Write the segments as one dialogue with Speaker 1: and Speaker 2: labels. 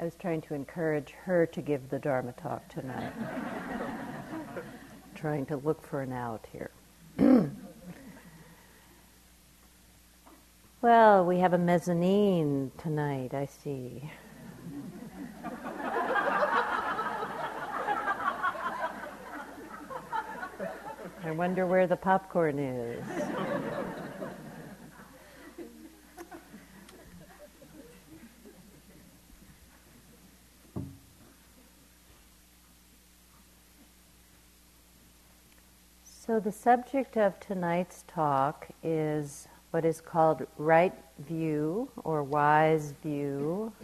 Speaker 1: I was trying to encourage her to give the Dharma talk tonight. trying to look for an out here. well, we have a mezzanine tonight, I see. I wonder where the popcorn is. So, the subject of tonight's talk is what is called right view or wise view,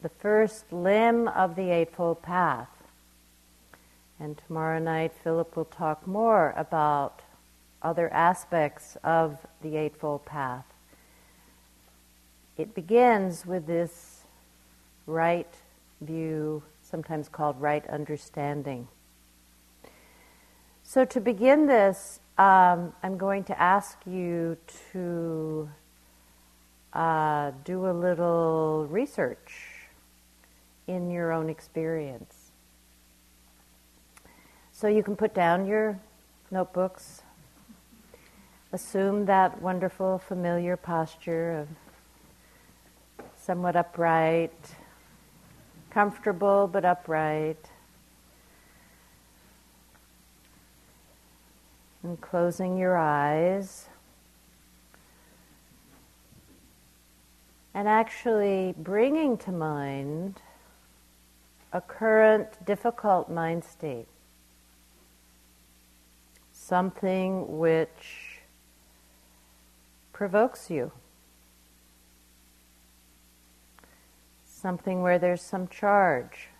Speaker 1: the first limb of the Eightfold Path. And tomorrow night, Philip will talk more about other aspects of the Eightfold Path. It begins with this right view, sometimes called right understanding. So, to begin this, um, I'm going to ask you to uh, do a little research in your own experience. So, you can put down your notebooks, assume that wonderful, familiar posture of somewhat upright, comfortable but upright. And closing your eyes. And actually bringing to mind a current difficult mind state. Something which provokes you. Something where there's some charge.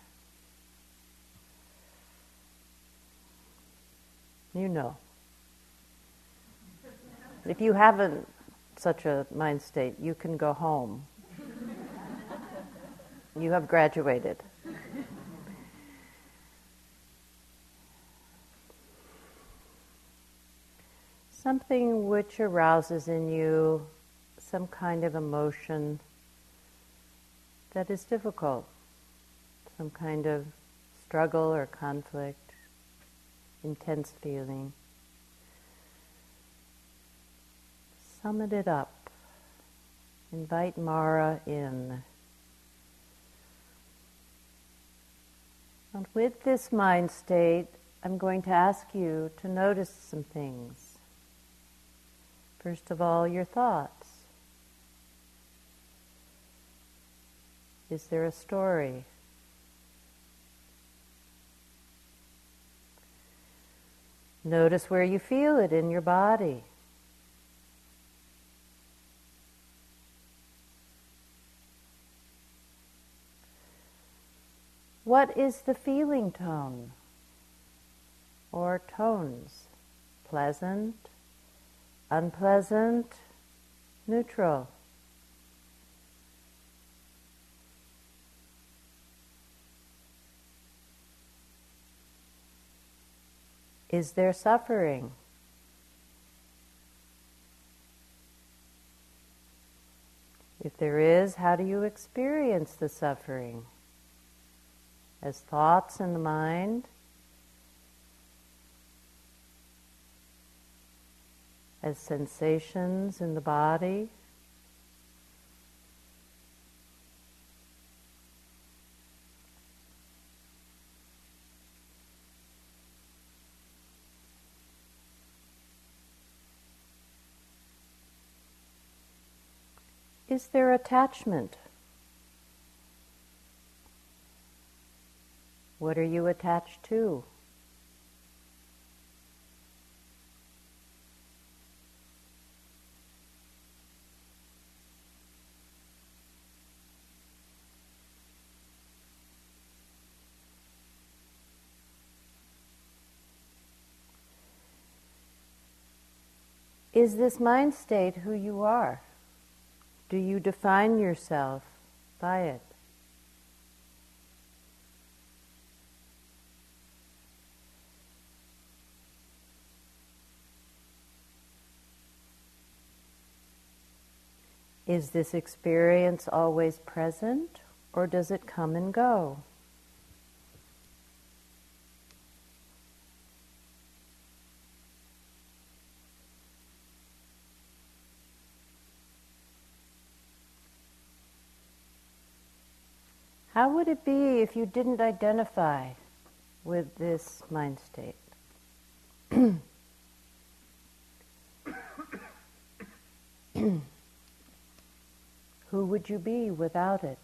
Speaker 1: You know. If you haven't such a mind state, you can go home. you have graduated. Something which arouses in you some kind of emotion that is difficult, some kind of struggle or conflict, intense feeling. Summit it up. Invite Mara in. And with this mind state, I'm going to ask you to notice some things. First of all, your thoughts. Is there a story? Notice where you feel it in your body. What is the feeling tone or tones? Pleasant, unpleasant, neutral. Is there suffering? If there is, how do you experience the suffering? As thoughts in the mind, as sensations in the body. Is there attachment? What are you attached to? Is this mind state who you are? Do you define yourself by it? Is this experience always present or does it come and go? How would it be if you didn't identify with this mind state? Who would you be without it?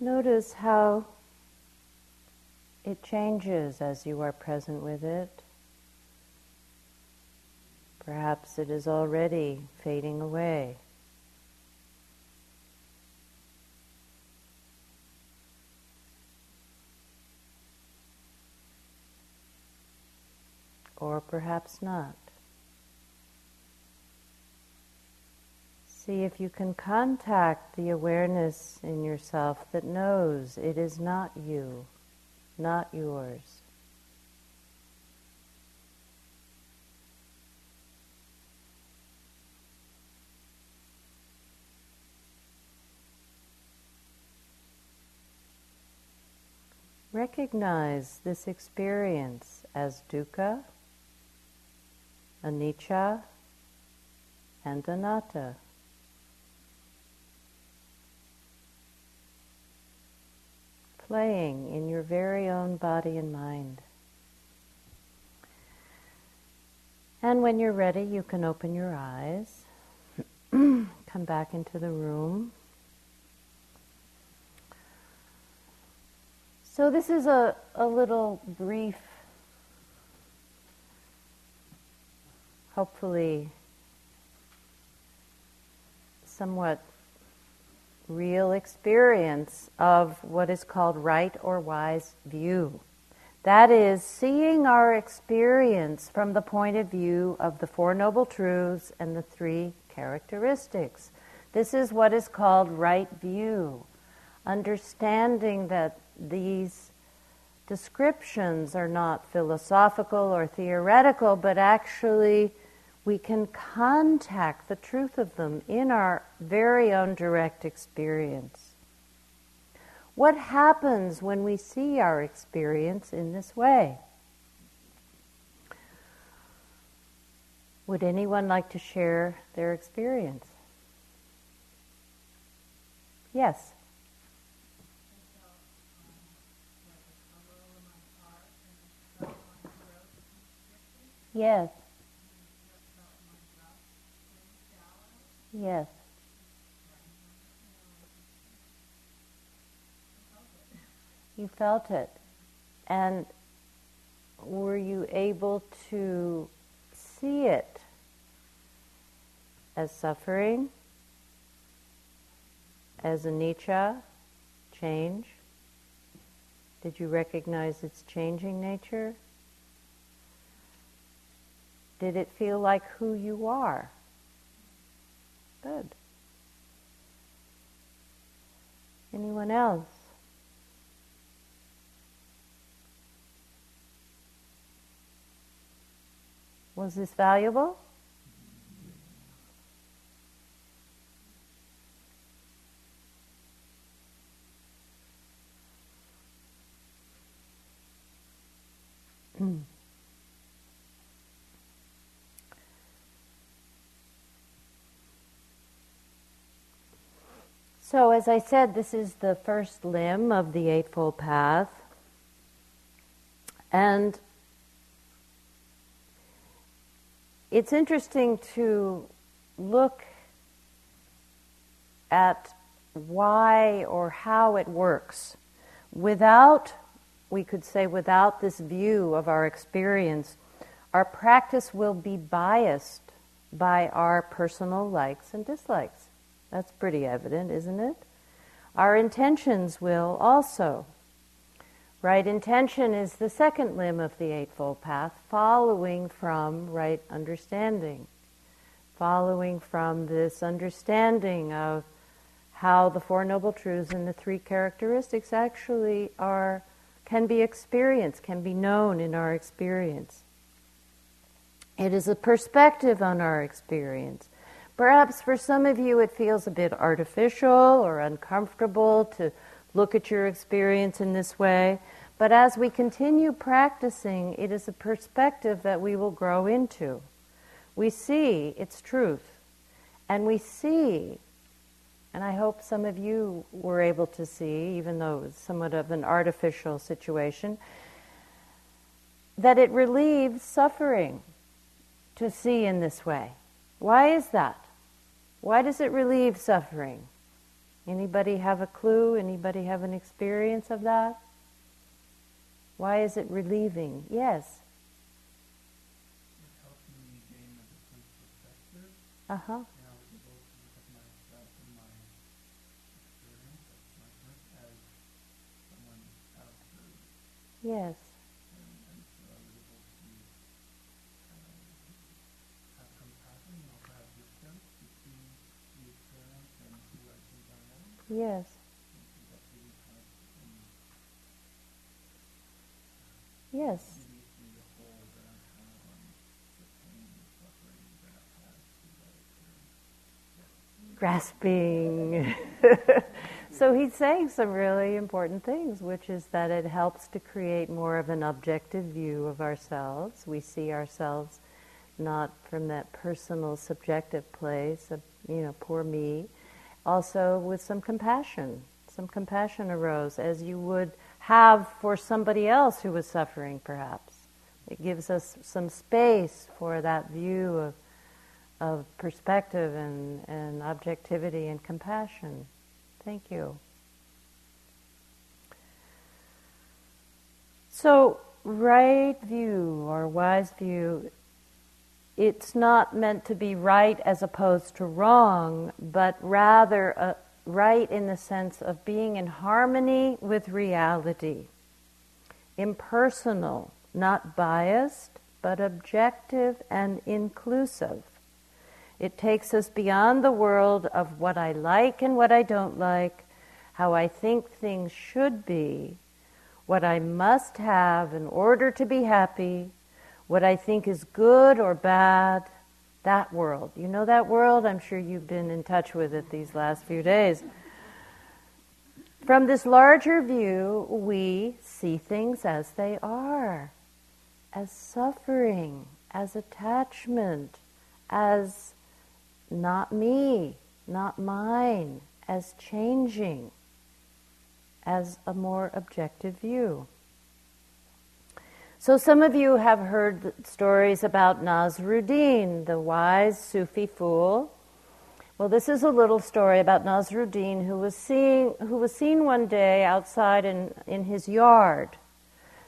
Speaker 1: Notice how it changes as you are present with it. Perhaps it is already fading away. Or perhaps not. See if you can contact the awareness in yourself that knows it is not you, not yours. Recognize this experience as dukkha, anicca, and anatta. playing in your very own body and mind. And when you're ready, you can open your eyes, come back into the room. So, this is a, a little brief, hopefully, somewhat real experience of what is called right or wise view. That is, seeing our experience from the point of view of the Four Noble Truths and the three characteristics. This is what is called right view. Understanding that these descriptions are not philosophical or theoretical, but actually we can contact the truth of them in our very own direct experience. What happens when we see our experience in this way? Would anyone like to share their experience? Yes. Yes. Yes. You felt it. And were you able to see it as suffering, as anicca, change? Did you recognize its changing nature? Did it feel like who you are? Good. Anyone else? Was this valuable? So, as I said, this is the first limb of the Eightfold Path. And it's interesting to look at why or how it works without, we could say, without this view of our experience, our practice will be biased by our personal likes and dislikes. That's pretty evident, isn't it? Our intentions will also. Right intention is the second limb of the Eightfold Path, following from right understanding, following from this understanding of how the Four Noble Truths and the three characteristics actually are, can be experienced, can be known in our experience. It is a perspective on our experience. Perhaps for some of you it feels a bit artificial or uncomfortable to look at your experience in this way. But as we continue practicing, it is a perspective that we will grow into. We see its truth. And we see, and I hope some of you were able to see, even though it was somewhat of an artificial situation, that it relieves suffering to see in this way. Why is that? Why does it relieve suffering? Anybody have a clue? Anybody have an experience of that? Why is it relieving? Yes. Uh huh. Yes. Yes. Yes. Grasping. so he's saying some really important things, which is that it helps to create more of an objective view of ourselves. We see ourselves not from that personal, subjective place of, you know, poor me, also with some compassion. Some compassion arose, as you would have for somebody else who was suffering, perhaps. It gives us some space for that view of, of perspective and, and objectivity and compassion. Thank you. So, right view or wise view it's not meant to be right as opposed to wrong, but rather uh, right in the sense of being in harmony with reality. Impersonal, not biased, but objective and inclusive. It takes us beyond the world of what I like and what I don't like, how I think things should be, what I must have in order to be happy, what I think is good or bad, that world. You know that world? I'm sure you've been in touch with it these last few days. From this larger view, we see things as they are as suffering, as attachment, as not me, not mine, as changing, as a more objective view. So, some of you have heard stories about Nasruddin, the wise Sufi fool. Well, this is a little story about Nasruddin, who was, seeing, who was seen one day outside in, in his yard,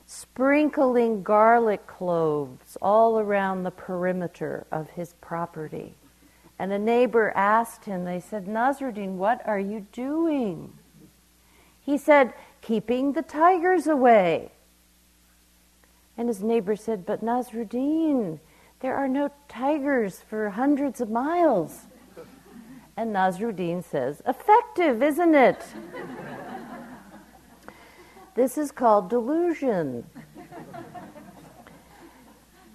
Speaker 1: sprinkling garlic cloves all around the perimeter of his property. And a neighbor asked him, they said, Nasruddin, what are you doing? He said, keeping the tigers away. And his neighbor said, But Nasruddin, there are no tigers for hundreds of miles. And Nasruddin says, Effective, isn't it? this is called delusion.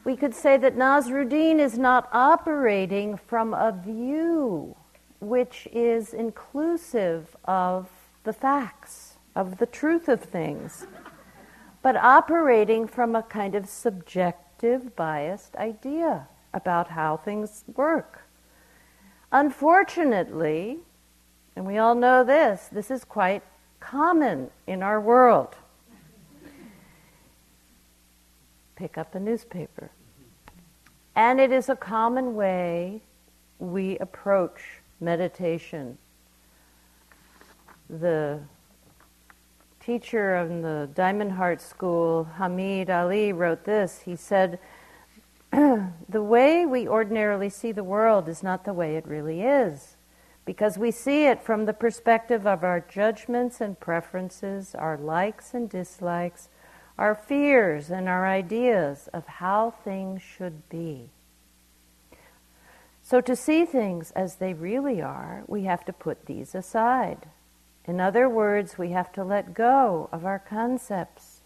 Speaker 1: We could say that Nasruddin is not operating from a view which is inclusive of the facts, of the truth of things but operating from a kind of subjective, biased idea about how things work. Unfortunately, and we all know this, this is quite common in our world. Pick up a newspaper. And it is a common way we approach meditation. The teacher in the Diamond Heart School, Hameed Ali, wrote this. He said, The way we ordinarily see the world is not the way it really is. because we see it from the perspective of our judgments and preferences, our likes and dislikes, our fears and our ideas of how things should be. So, to see things as they really are, we have to put these aside. In other words, we have to let go of our concepts.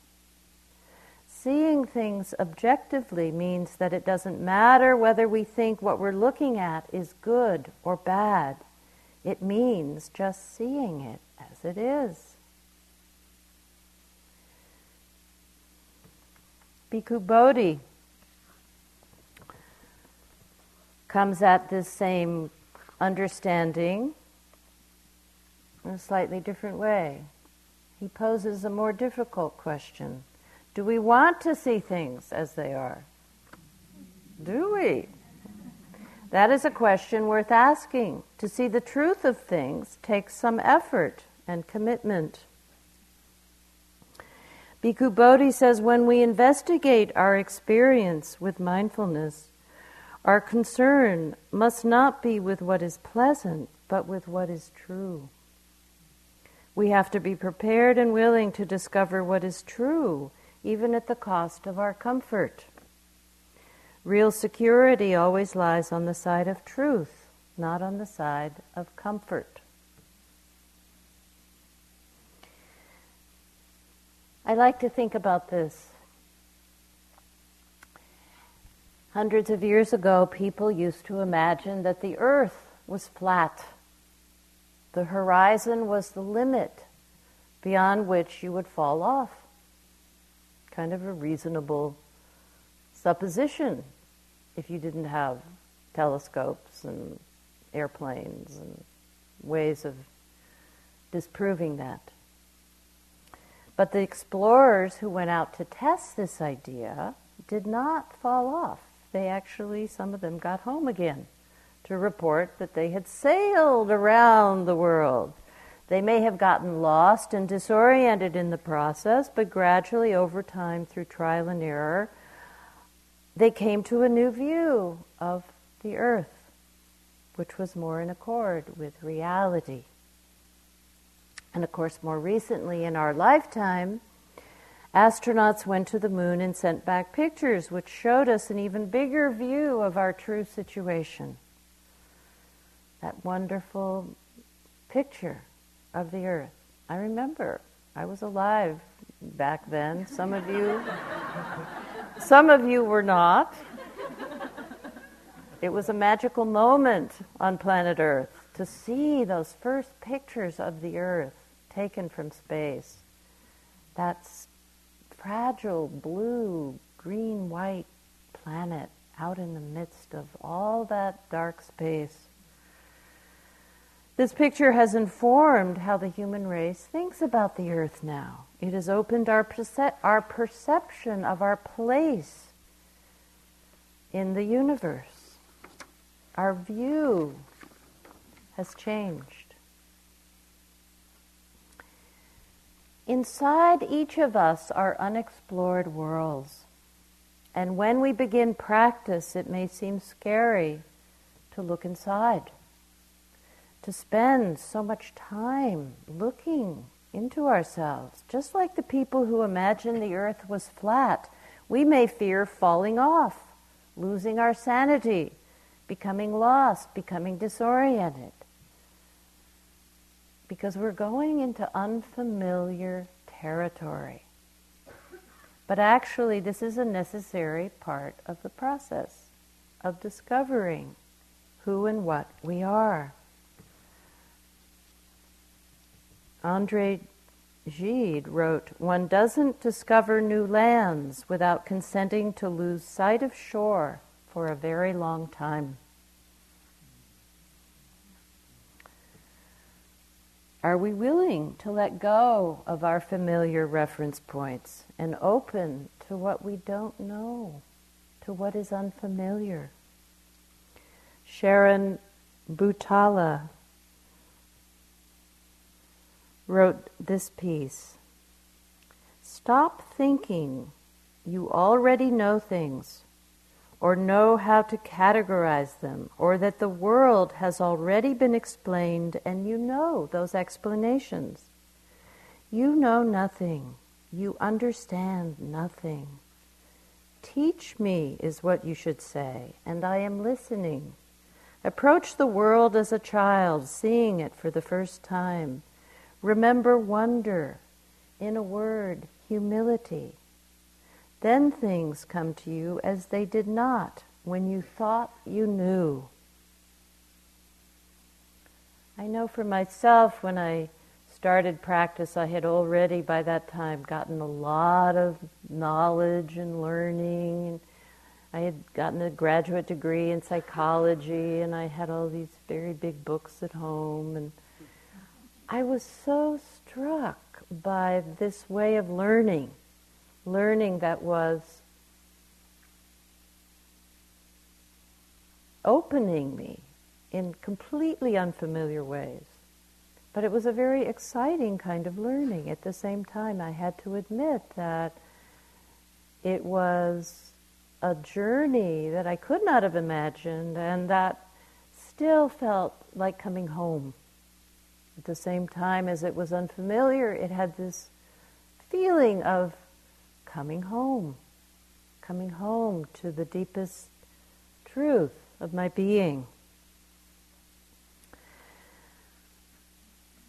Speaker 1: Seeing things objectively means that it doesn't matter whether we think what we're looking at is good or bad. It means just seeing it as it is. Bhikkhu Bodhi comes at this same understanding in a slightly different way. He poses a more difficult question Do we want to see things as they are? Do we? That is a question worth asking. To see the truth of things takes some effort and commitment. Bhikkhu Bodhi says when we investigate our experience with mindfulness, our concern must not be with what is pleasant, but with what is true. We have to be prepared and willing to discover what is true, even at the cost of our comfort. Real security always lies on the side of truth, not on the side of comfort. I like to think about this. Hundreds of years ago, people used to imagine that the earth was flat. The horizon was the limit beyond which you would fall off. Kind of a reasonable supposition if you didn't have telescopes and airplanes and ways of disproving that. But the explorers who went out to test this idea did not fall off. They actually, some of them got home again to report that they had sailed around the world. They may have gotten lost and disoriented in the process, but gradually, over time, through trial and error, they came to a new view of the earth, which was more in accord with reality. And of course, more recently in our lifetime, astronauts went to the moon and sent back pictures which showed us an even bigger view of our true situation. That wonderful picture of the earth. I remember I was alive back then. Some of you some of you were not. It was a magical moment on planet Earth to see those first pictures of the Earth taken from space. That fragile blue, green, white planet out in the midst of all that dark space. This picture has informed how the human race thinks about the earth now. It has opened our, perce- our perception of our place in the universe. Our view has changed. Inside each of us are unexplored worlds. And when we begin practice, it may seem scary to look inside, to spend so much time looking into ourselves. Just like the people who imagine the earth was flat, we may fear falling off, losing our sanity, becoming lost, becoming disoriented because we're going into unfamiliar territory. But actually, this is a necessary part of the process of discovering who and what we are. Andre Gide wrote, One doesn't discover new lands without consenting to lose sight of shore for a very long time. Are we willing to let go of our familiar reference points and open to what we don't know, to what is unfamiliar? Sharon Butala wrote this piece Stop thinking you already know things or know how to categorize them, or that the world has already been explained and you know those explanations. You know nothing. You understand nothing. Teach me, is what you should say, and I am listening. Approach the world as a child, seeing it for the first time. Remember wonder. In a word, humility. Then things come to you as they did not when you thought you knew. I know for myself, when I started practice, I had already by that time gotten a lot of knowledge and learning. I had gotten a graduate degree in psychology, and I had all these very big books at home. And I was so struck by this way of learning learning that was opening me in completely unfamiliar ways. But it was a very exciting kind of learning. At the same time, I had to admit that it was a journey that I could not have imagined and that still felt like coming home. At the same time as it was unfamiliar, it had this feeling of coming home, coming home to the deepest truth of my being.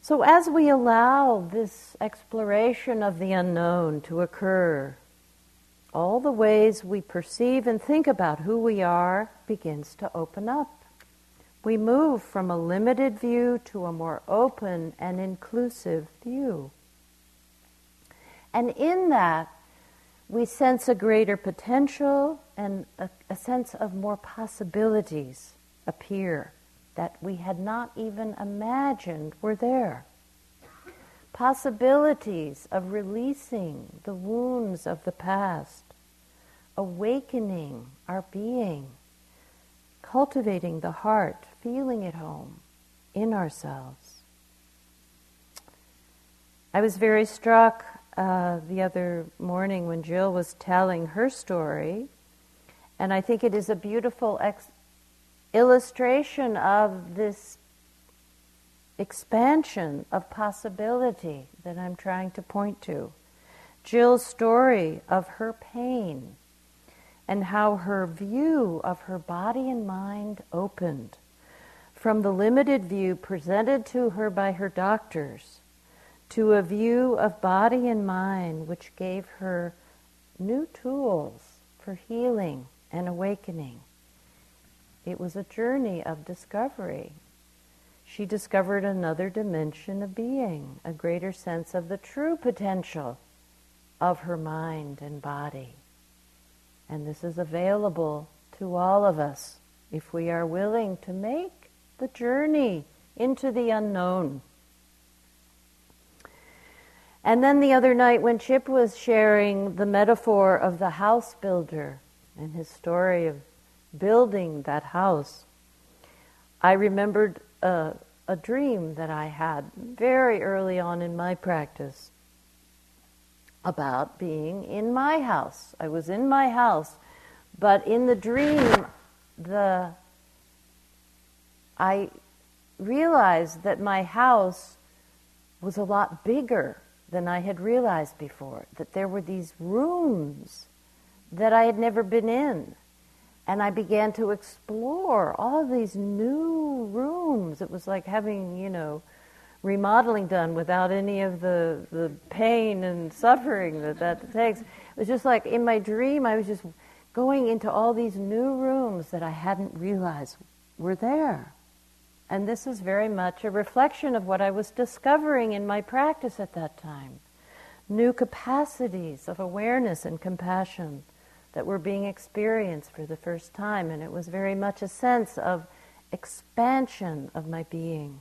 Speaker 1: So, as we allow this exploration of the unknown to occur, all the ways we perceive and think about who we are begins to open up. We move from a limited view to a more open and inclusive view. And in that, we sense a greater potential and a, a, sense of more possibilities appear that we had not even imagined were there. Possibilities of releasing the wounds of the past, awakening our being, cultivating the heart, feeling at home in ourselves. I was very struck uh, the other morning when Jill was telling her story, and I think it is a beautiful ex- illustration of this expansion of possibility that I'm trying to point to. Jill's story of her pain and how her view of her body and mind opened from the limited view presented to her by her doctors to a view of body and mind which gave her new tools for healing and awakening. It was a journey of discovery. She discovered another dimension of being, a greater sense of the true potential of her mind and body. And this is available to all of us if we are willing to make the journey into the unknown. And then the other night, when Chip was sharing the metaphor of the house builder and his story of building that house, I remembered a, a dream that I had very early on in my practice about being in my house. I was in my house, but in the dream, the I realized that my house was a lot bigger than I had realized before. That there were these rooms that I had never been in. And I began to explore all these new rooms. It was like having, you know, remodeling done without any of the, the pain and suffering that that takes. It was just like in my dream, I was just going into all these new rooms that I hadn't realized were there. And this is very much a reflection of what I was discovering in my practice at that time. New capacities of awareness and compassion that were being experienced for the first time. And it was very much a sense of expansion of my being.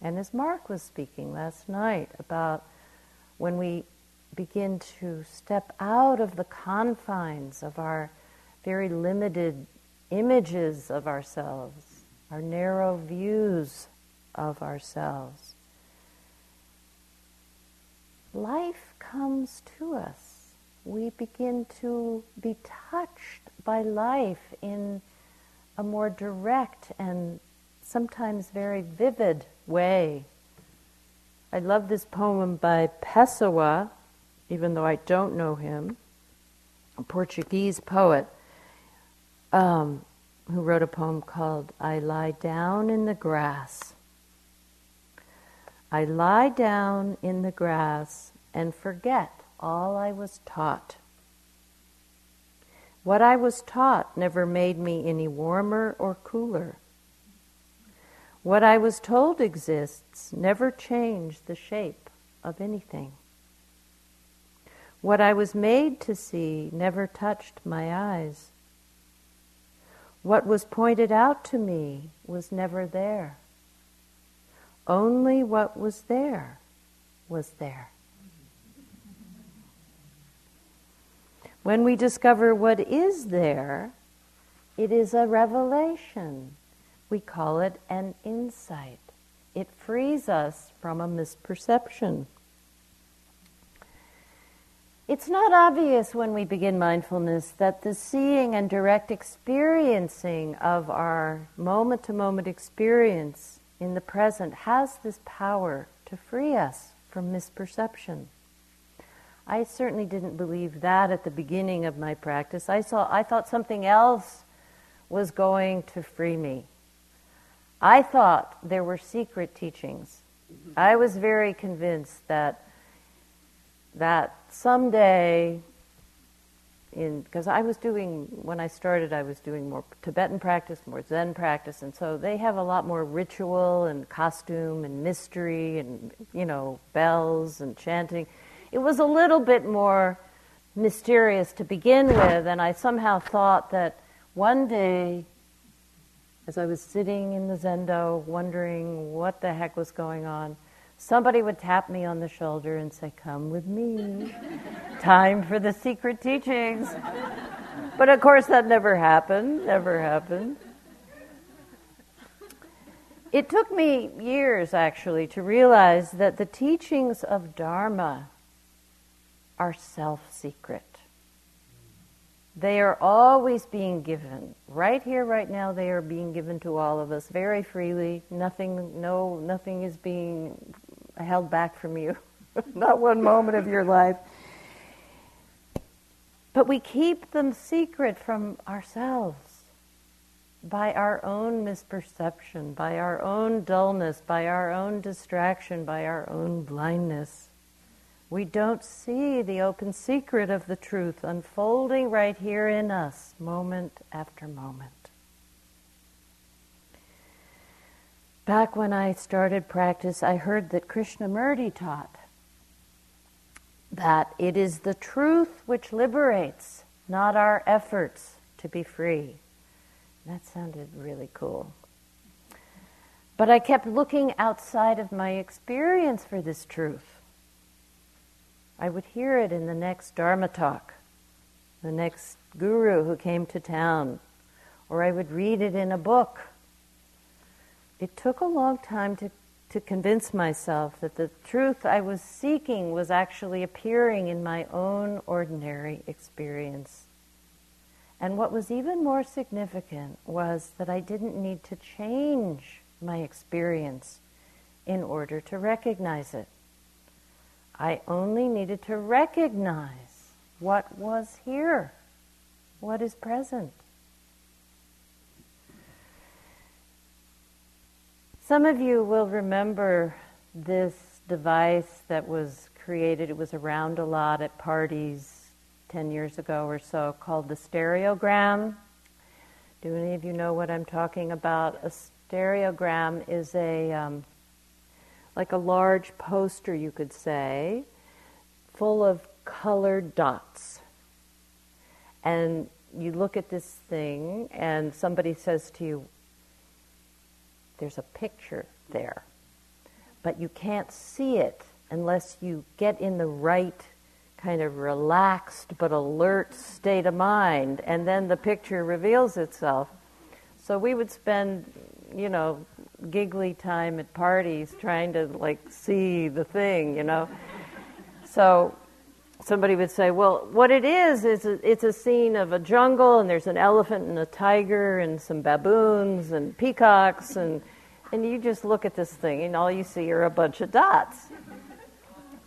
Speaker 1: And as Mark was speaking last night about when we begin to step out of the confines of our very limited images of ourselves, our narrow views of ourselves. Life comes to us. we begin to be touched by life in a more direct and sometimes very vivid way. I love this poem by Pessoa, even though I don't know him, a Portuguese poet um, who wrote a poem called I Lie Down in the Grass. I lie down in the grass and forget all I was taught. What I was taught never made me any warmer or cooler. What I was told exists never changed the shape of anything. What I was made to see never touched my eyes. What was pointed out to me was never there. Only what was there was there. When we discover what is there, it is a revelation. We call it an insight. It frees us from a misperception. It's not obvious when we begin mindfulness that the seeing and direct experiencing of our moment to moment experience in the present has this power to free us from misperception. I certainly didn't believe that at the beginning of my practice. I saw I thought something else was going to free me. I thought there were secret teachings. Mm-hmm. I was very convinced that that someday in because I was doing when I started I was doing more Tibetan practice, more Zen practice, and so they have a lot more ritual and costume and mystery and you know bells and chanting. It was a little bit more mysterious to begin with, and I somehow thought that one day, as I was sitting in the zendo wondering what the heck was going on, somebody would tap me on the shoulder and say, Come with me. Time for the secret teachings. But of course, that never happened, never happened. It took me years, actually, to realize that the teachings of Dharma are self secret. They are always being given. Right here, right now, they are being given to all of us very freely. Nothing, no, nothing is being held back from you, not one moment of your life. But we keep them secret from ourselves by our own misperception, by our own dullness, by our own distraction, by our own blindness. We don't see the open secret of the truth unfolding right here in us, moment after moment. Back when I started practice, I heard that Krishnamurti taught that it is the truth which liberates, not our efforts to be free. That sounded really cool. But I kept looking outside of my experience for this truth. I would hear it in the next Dharma talk, the next guru who came to town, or I would read it in a book it took a long time to, to convince myself that the truth I was seeking was actually appearing in my own ordinary experience. And what was even more significant was that I didn't need to change my experience in order to recognize it. I only needed to recognize what was here, what is present. Some of you will remember this device that was created, it was around a lot at parties 10 years ago or so, called the stereogram. Do any of you know what I'm talking about? A stereogram is a um, like a large poster, you could say, full of colored dots. And you look at this thing, and somebody says to you, there's a picture there. But you can't see it unless you get in the right kind of relaxed but alert state of mind, and then the picture reveals itself. So we would spend, you know, giggly time at parties trying to like see the thing, you know. So somebody would say, well, what it is, is a, it's a scene of a jungle and there's an elephant and a tiger and some baboons and peacocks and, and you just look at this thing and all you see are a bunch of dots.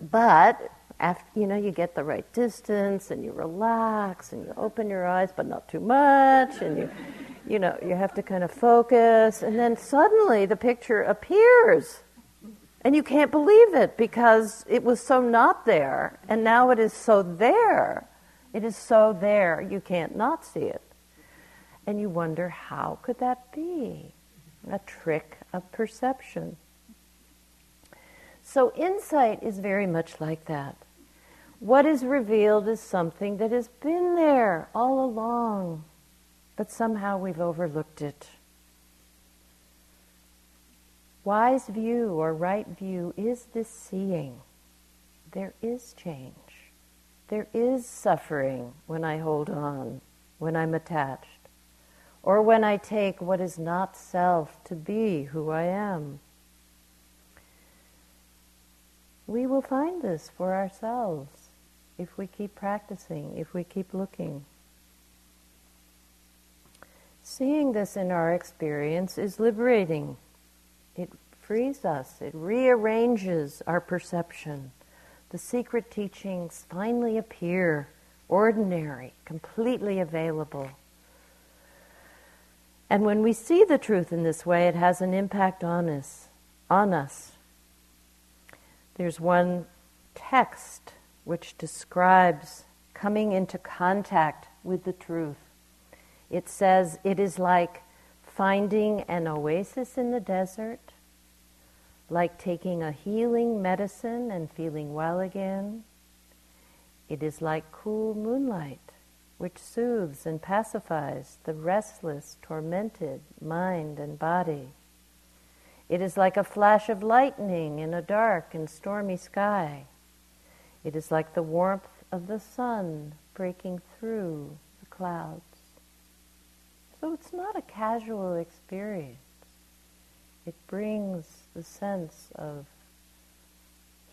Speaker 1: But after, you know, you get the right distance and you relax and you open your eyes, but not too much, and you, you know, you have to kind of focus, and then suddenly the picture appears. And you can't believe it because it was so not there, and now it is so there. It is so there, you can't not see it. And you wonder, how could that be? A trick of perception. So, insight is very much like that. What is revealed is something that has been there all along, but somehow we've overlooked it. Wise view or right view is this seeing. There is change. There is suffering when I hold on, when I'm attached, or when I take what is not self to be who I am. We will find this for ourselves if we keep practicing, if we keep looking. Seeing this in our experience is liberating frees us, it rearranges our perception. The secret teachings finally appear ordinary, completely available. And when we see the truth in this way, it has an impact on us. On us. There's one text which describes coming into contact with the truth. It says it is like finding an oasis in the desert, like taking a healing medicine and feeling well again. It is like cool moonlight, which soothes and pacifies the restless, tormented mind and body. It is like a flash of lightning in a dark and stormy sky. It is like the warmth of the sun breaking through the clouds. So it's not a casual experience. It brings the sense of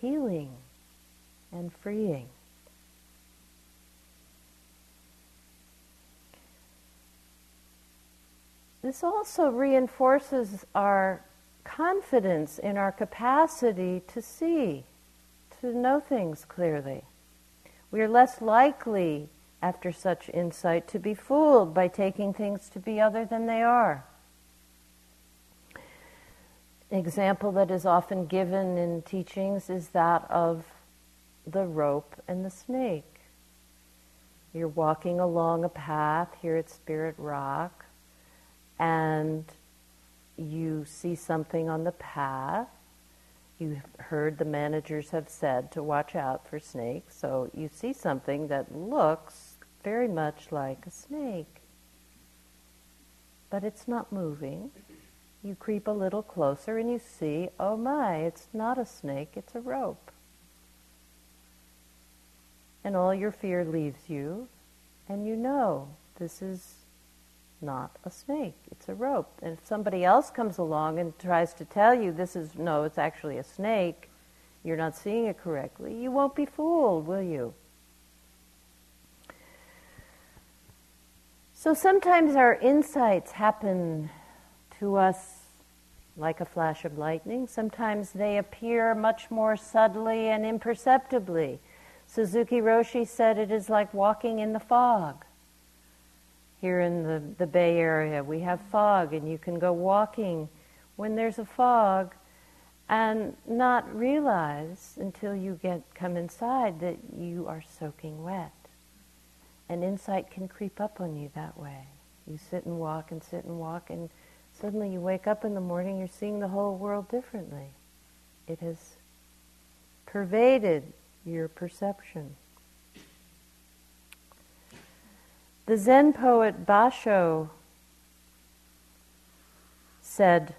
Speaker 1: healing and freeing. This also reinforces our confidence in our capacity to see, to know things clearly. We are less likely after such insight to be fooled by taking things to be other than they are. Example that is often given in teachings is that of the rope and the snake. You're walking along a path here at Spirit Rock, and you see something on the path. You heard the managers have said to watch out for snakes, so you see something that looks very much like a snake. But it's not moving. You creep a little closer and you see, oh my, it's not a snake, it's a rope. And all your fear leaves you, and you know this is not a snake, it's a rope. And if somebody else comes along and tries to tell you this is, no, it's actually a snake, you're not seeing it correctly, you won't be fooled, will you? So sometimes our insights happen to us like a flash of lightning. Sometimes they appear much more subtly and imperceptibly. Suzuki Roshi said it is like walking in the fog. Here in the, the Bay Area, we have fog, and you can go walking when there's a fog and not realize until you get come inside that you are soaking wet. And insight can creep up on you that way. You sit and walk and sit and walk, and suddenly you wake up in the morning, you're seeing the whole world differently. It has pervaded your perception. The Zen poet Basho said,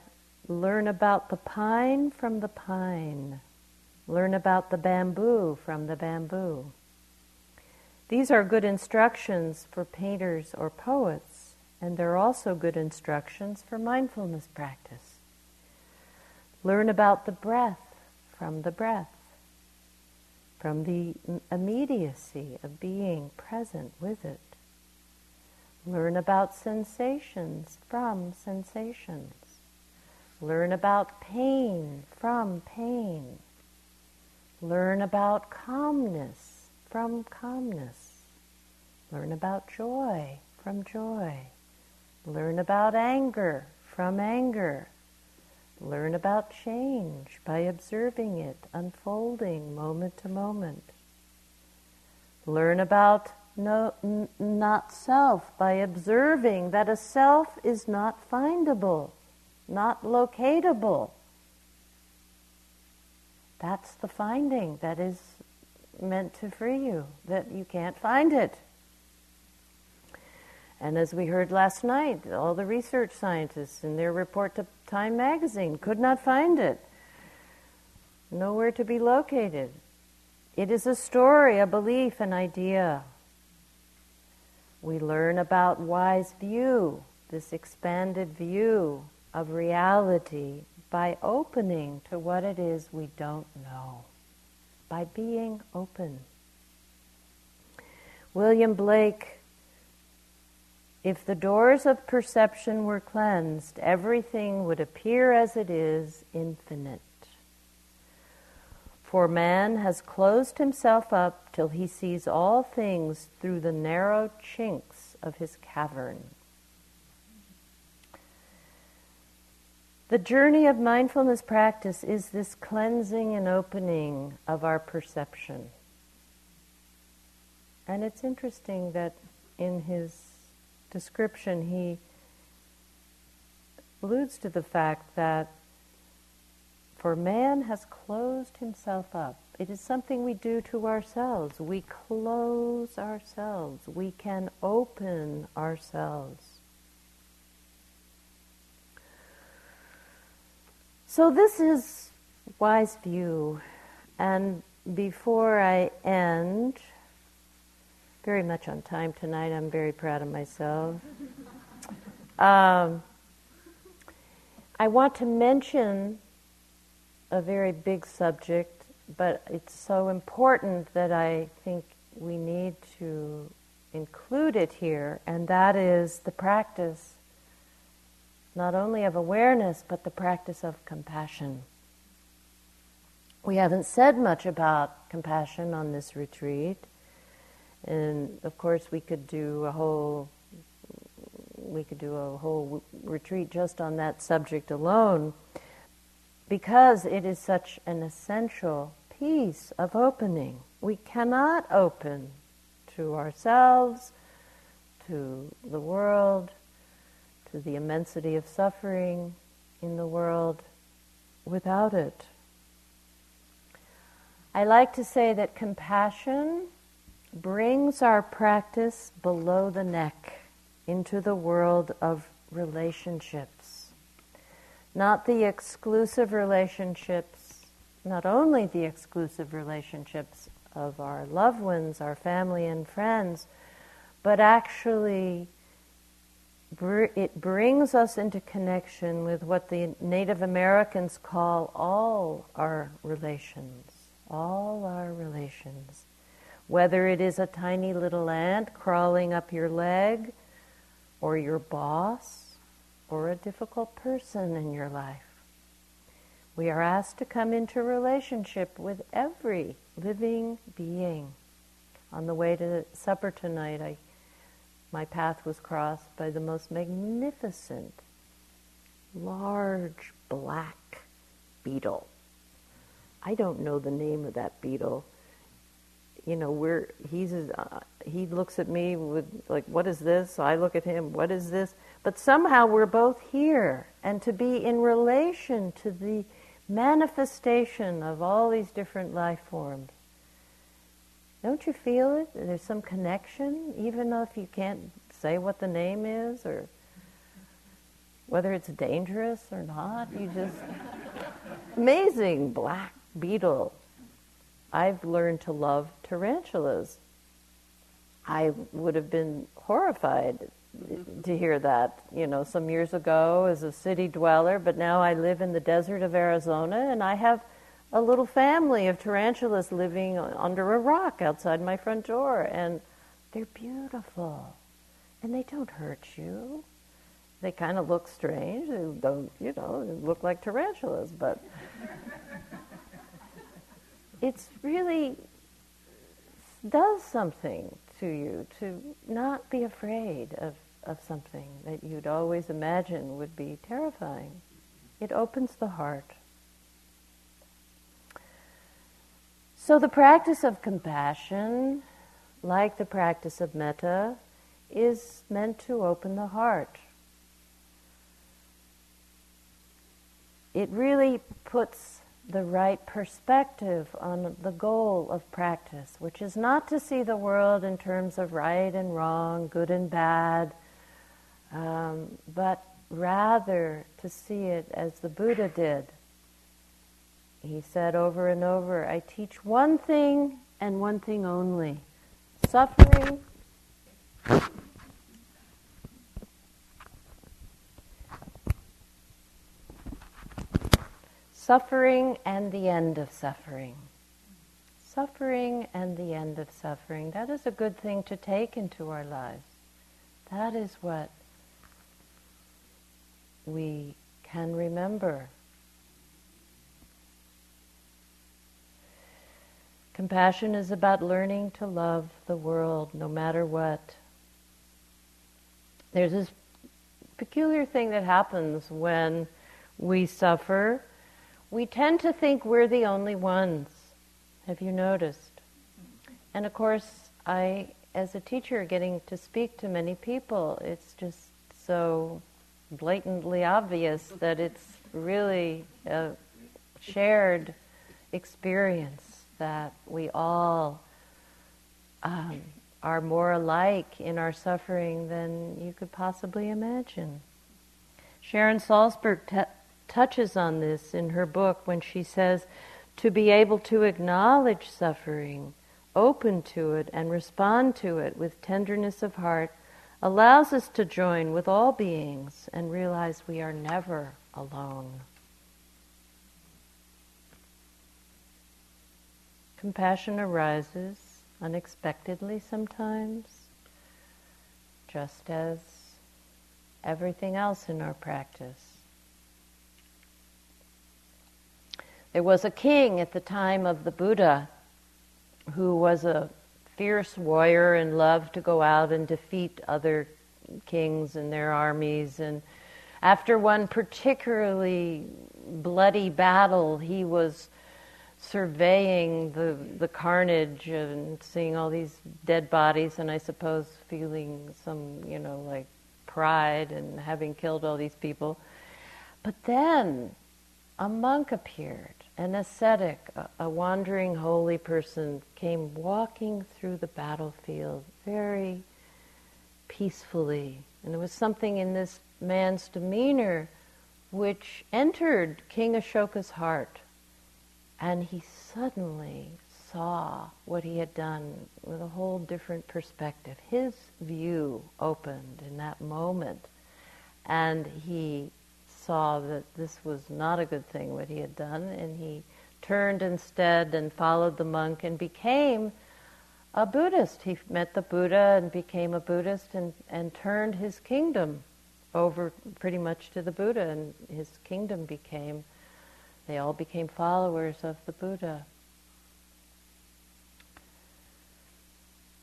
Speaker 1: Learn about the pine from the pine. Learn about the bamboo from the bamboo. These are good instructions for painters or poets, and there are also good instructions for mindfulness practice. Learn about the breath from the breath. from the immediacy of being present with it. Learn about sensations from sensations. Learn about pain from pain. Learn about calmness from calmness. Learn about joy from joy. Learn about anger from anger. Learn about change by observing it unfolding moment to moment. Learn about no, n- not self by observing that a self is not findable, not locatable. That's the finding that is meant to free you, that you can't find it. And as we heard last night, all the research scientists in their report to Time magazine could not find it. Nowhere to be located. It is a story, a belief, an idea. We learn about wise view, this expanded view of reality, by opening to what it is we don't know, by being open. William Blake if the doors of perception were cleansed, everything would appear as it is infinite. For man has closed himself up till he sees all things through the narrow chinks of his cavern. The journey of mindfulness practice is this cleansing and opening of our perception. And it's interesting that in his description, he alludes to the fact that for man has closed himself up. It is something we do to ourselves. We close ourselves. We can open ourselves. So, this is wise view. And before I end, very much on time tonight. I'm very proud of myself. Um, I want to mention a very big subject, but it's so important that I think we need to include it here, and that is the practice not only of awareness, but the practice of compassion. We haven't said much about compassion on this retreat. And of course, we could do a whole we could do a whole retreat just on that subject alone, because it is such an essential piece of opening. We cannot open to ourselves, to the world, to the immensity of suffering in the world without it. I like to say that compassion brings our practice below the neck into the world of relationships. Not the exclusive relationships, not only the exclusive relationships of our loved ones, our family and friends, but actually it brings us into connection with what the Native Americans call all our relations, all our relations whether it is a tiny little ant crawling up your leg, or your boss, or a difficult person in your life. We are asked to come into relationship with every living being. On the way to supper tonight, I, my path was crossed by the most magnificent, large black beetle. I don't know the name of that beetle you know, we're he's uh, he looks at me with like, what is this? I look at him, what is this? But somehow we're both here, and to be in relation to the manifestation of all these different life forms. Don't you feel it? There's some connection, even if you can't say what the name is or whether it's dangerous or not. You just amazing black beetle I've learned to love tarantulas. I would have been horrified to hear that, you know, some years ago as a city dweller, but now I live in the desert of Arizona and I have a little family of tarantulas living under a rock outside my front door, and they're beautiful, and they don't hurt you. They kind of look strange. They don't, you know, they look like tarantulas, but it's really does something to you to not be afraid of, of something that you'd always imagine would be terrifying. It opens the heart. So the practice of compassion, like the practice of metta, is meant to open the heart. It really puts the right perspective on the goal of practice, which is not to see the world in terms of right and wrong, good and bad, um, but rather to see it as the Buddha did. He said over and over, I teach one thing and one thing only suffering Suffering and the end of suffering. Suffering and the end of suffering. That is a good thing to take into our lives. That is what we can remember. Compassion is about learning to love the world no matter what. There's this peculiar thing that happens when we suffer we tend to think we're the only ones. Have you noticed? And of course, I, as a teacher, getting to speak to many people, it's just so blatantly obvious that it's really a shared experience that we all um, are more alike in our suffering than you could possibly imagine. Sharon Salzberg te- touches on this in her book when she says to be able to acknowledge suffering, open to it, and respond to it with tenderness of heart allows us to join with all beings and realize we are never alone. Compassion arises unexpectedly sometimes, just as everything else in our practice. There was a king at the time of the Buddha who was a fierce warrior and loved to go out and defeat other kings and their armies. And after one particularly bloody battle, he was surveying the, the carnage and seeing all these dead bodies, and I suppose feeling some, you know, like pride and having killed all these people. But then a monk appeared an ascetic, a, wandering holy person, came walking through the battlefield very peacefully. And there was something in this man's demeanor which entered King Ashoka's heart. And he suddenly saw what he had done with a whole different perspective. His view opened in that moment. And he saw that this was not a good thing what he had done, and he turned instead and followed the monk and became a Buddhist. He met the Buddha and became a Buddhist and, and turned his kingdom over pretty much to the Buddha, and his kingdom became, they all became followers of the Buddha.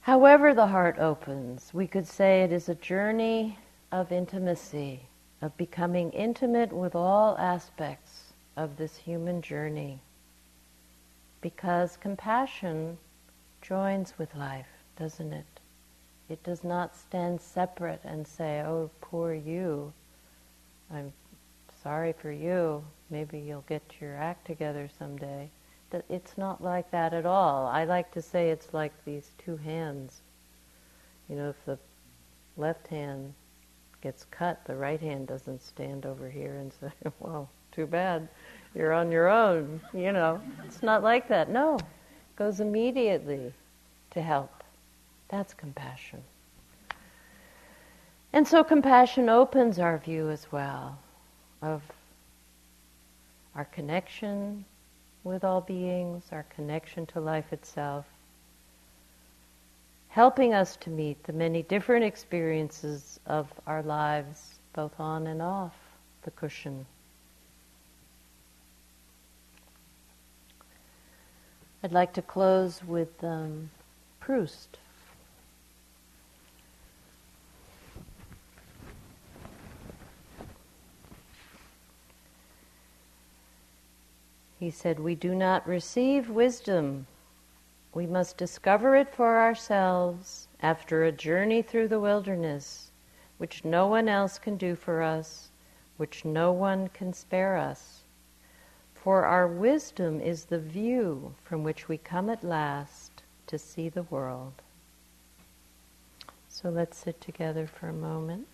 Speaker 1: However, the heart opens, we could say it is a journey of intimacy of becoming intimate with all aspects of this human journey. Because compassion joins with life, doesn't it? It does not stand separate and say, oh, poor you. I'm sorry for you. Maybe you'll get your act together someday. It's not like that at all. I like to say it's like these two hands. You know, if the left hand gets cut, the right hand doesn't stand over here and say, well, too bad, you're on your own, you know. It's not like that. No, it goes immediately to help. That's compassion. And so compassion opens our view as well of our connection with all beings, our connection to life itself, helping us to meet the many different experiences of our lives, both on and off the cushion. I'd like to close with um, Proust. He said, We do not receive wisdom. We must discover it for ourselves after a journey through the wilderness, which no one else can do for us, which no one can spare us. For our wisdom is the view from which we come at last to see the world. So let's sit together for a moment.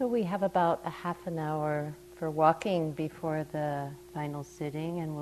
Speaker 1: So we have about a half an hour for walking before the final sitting, and we'll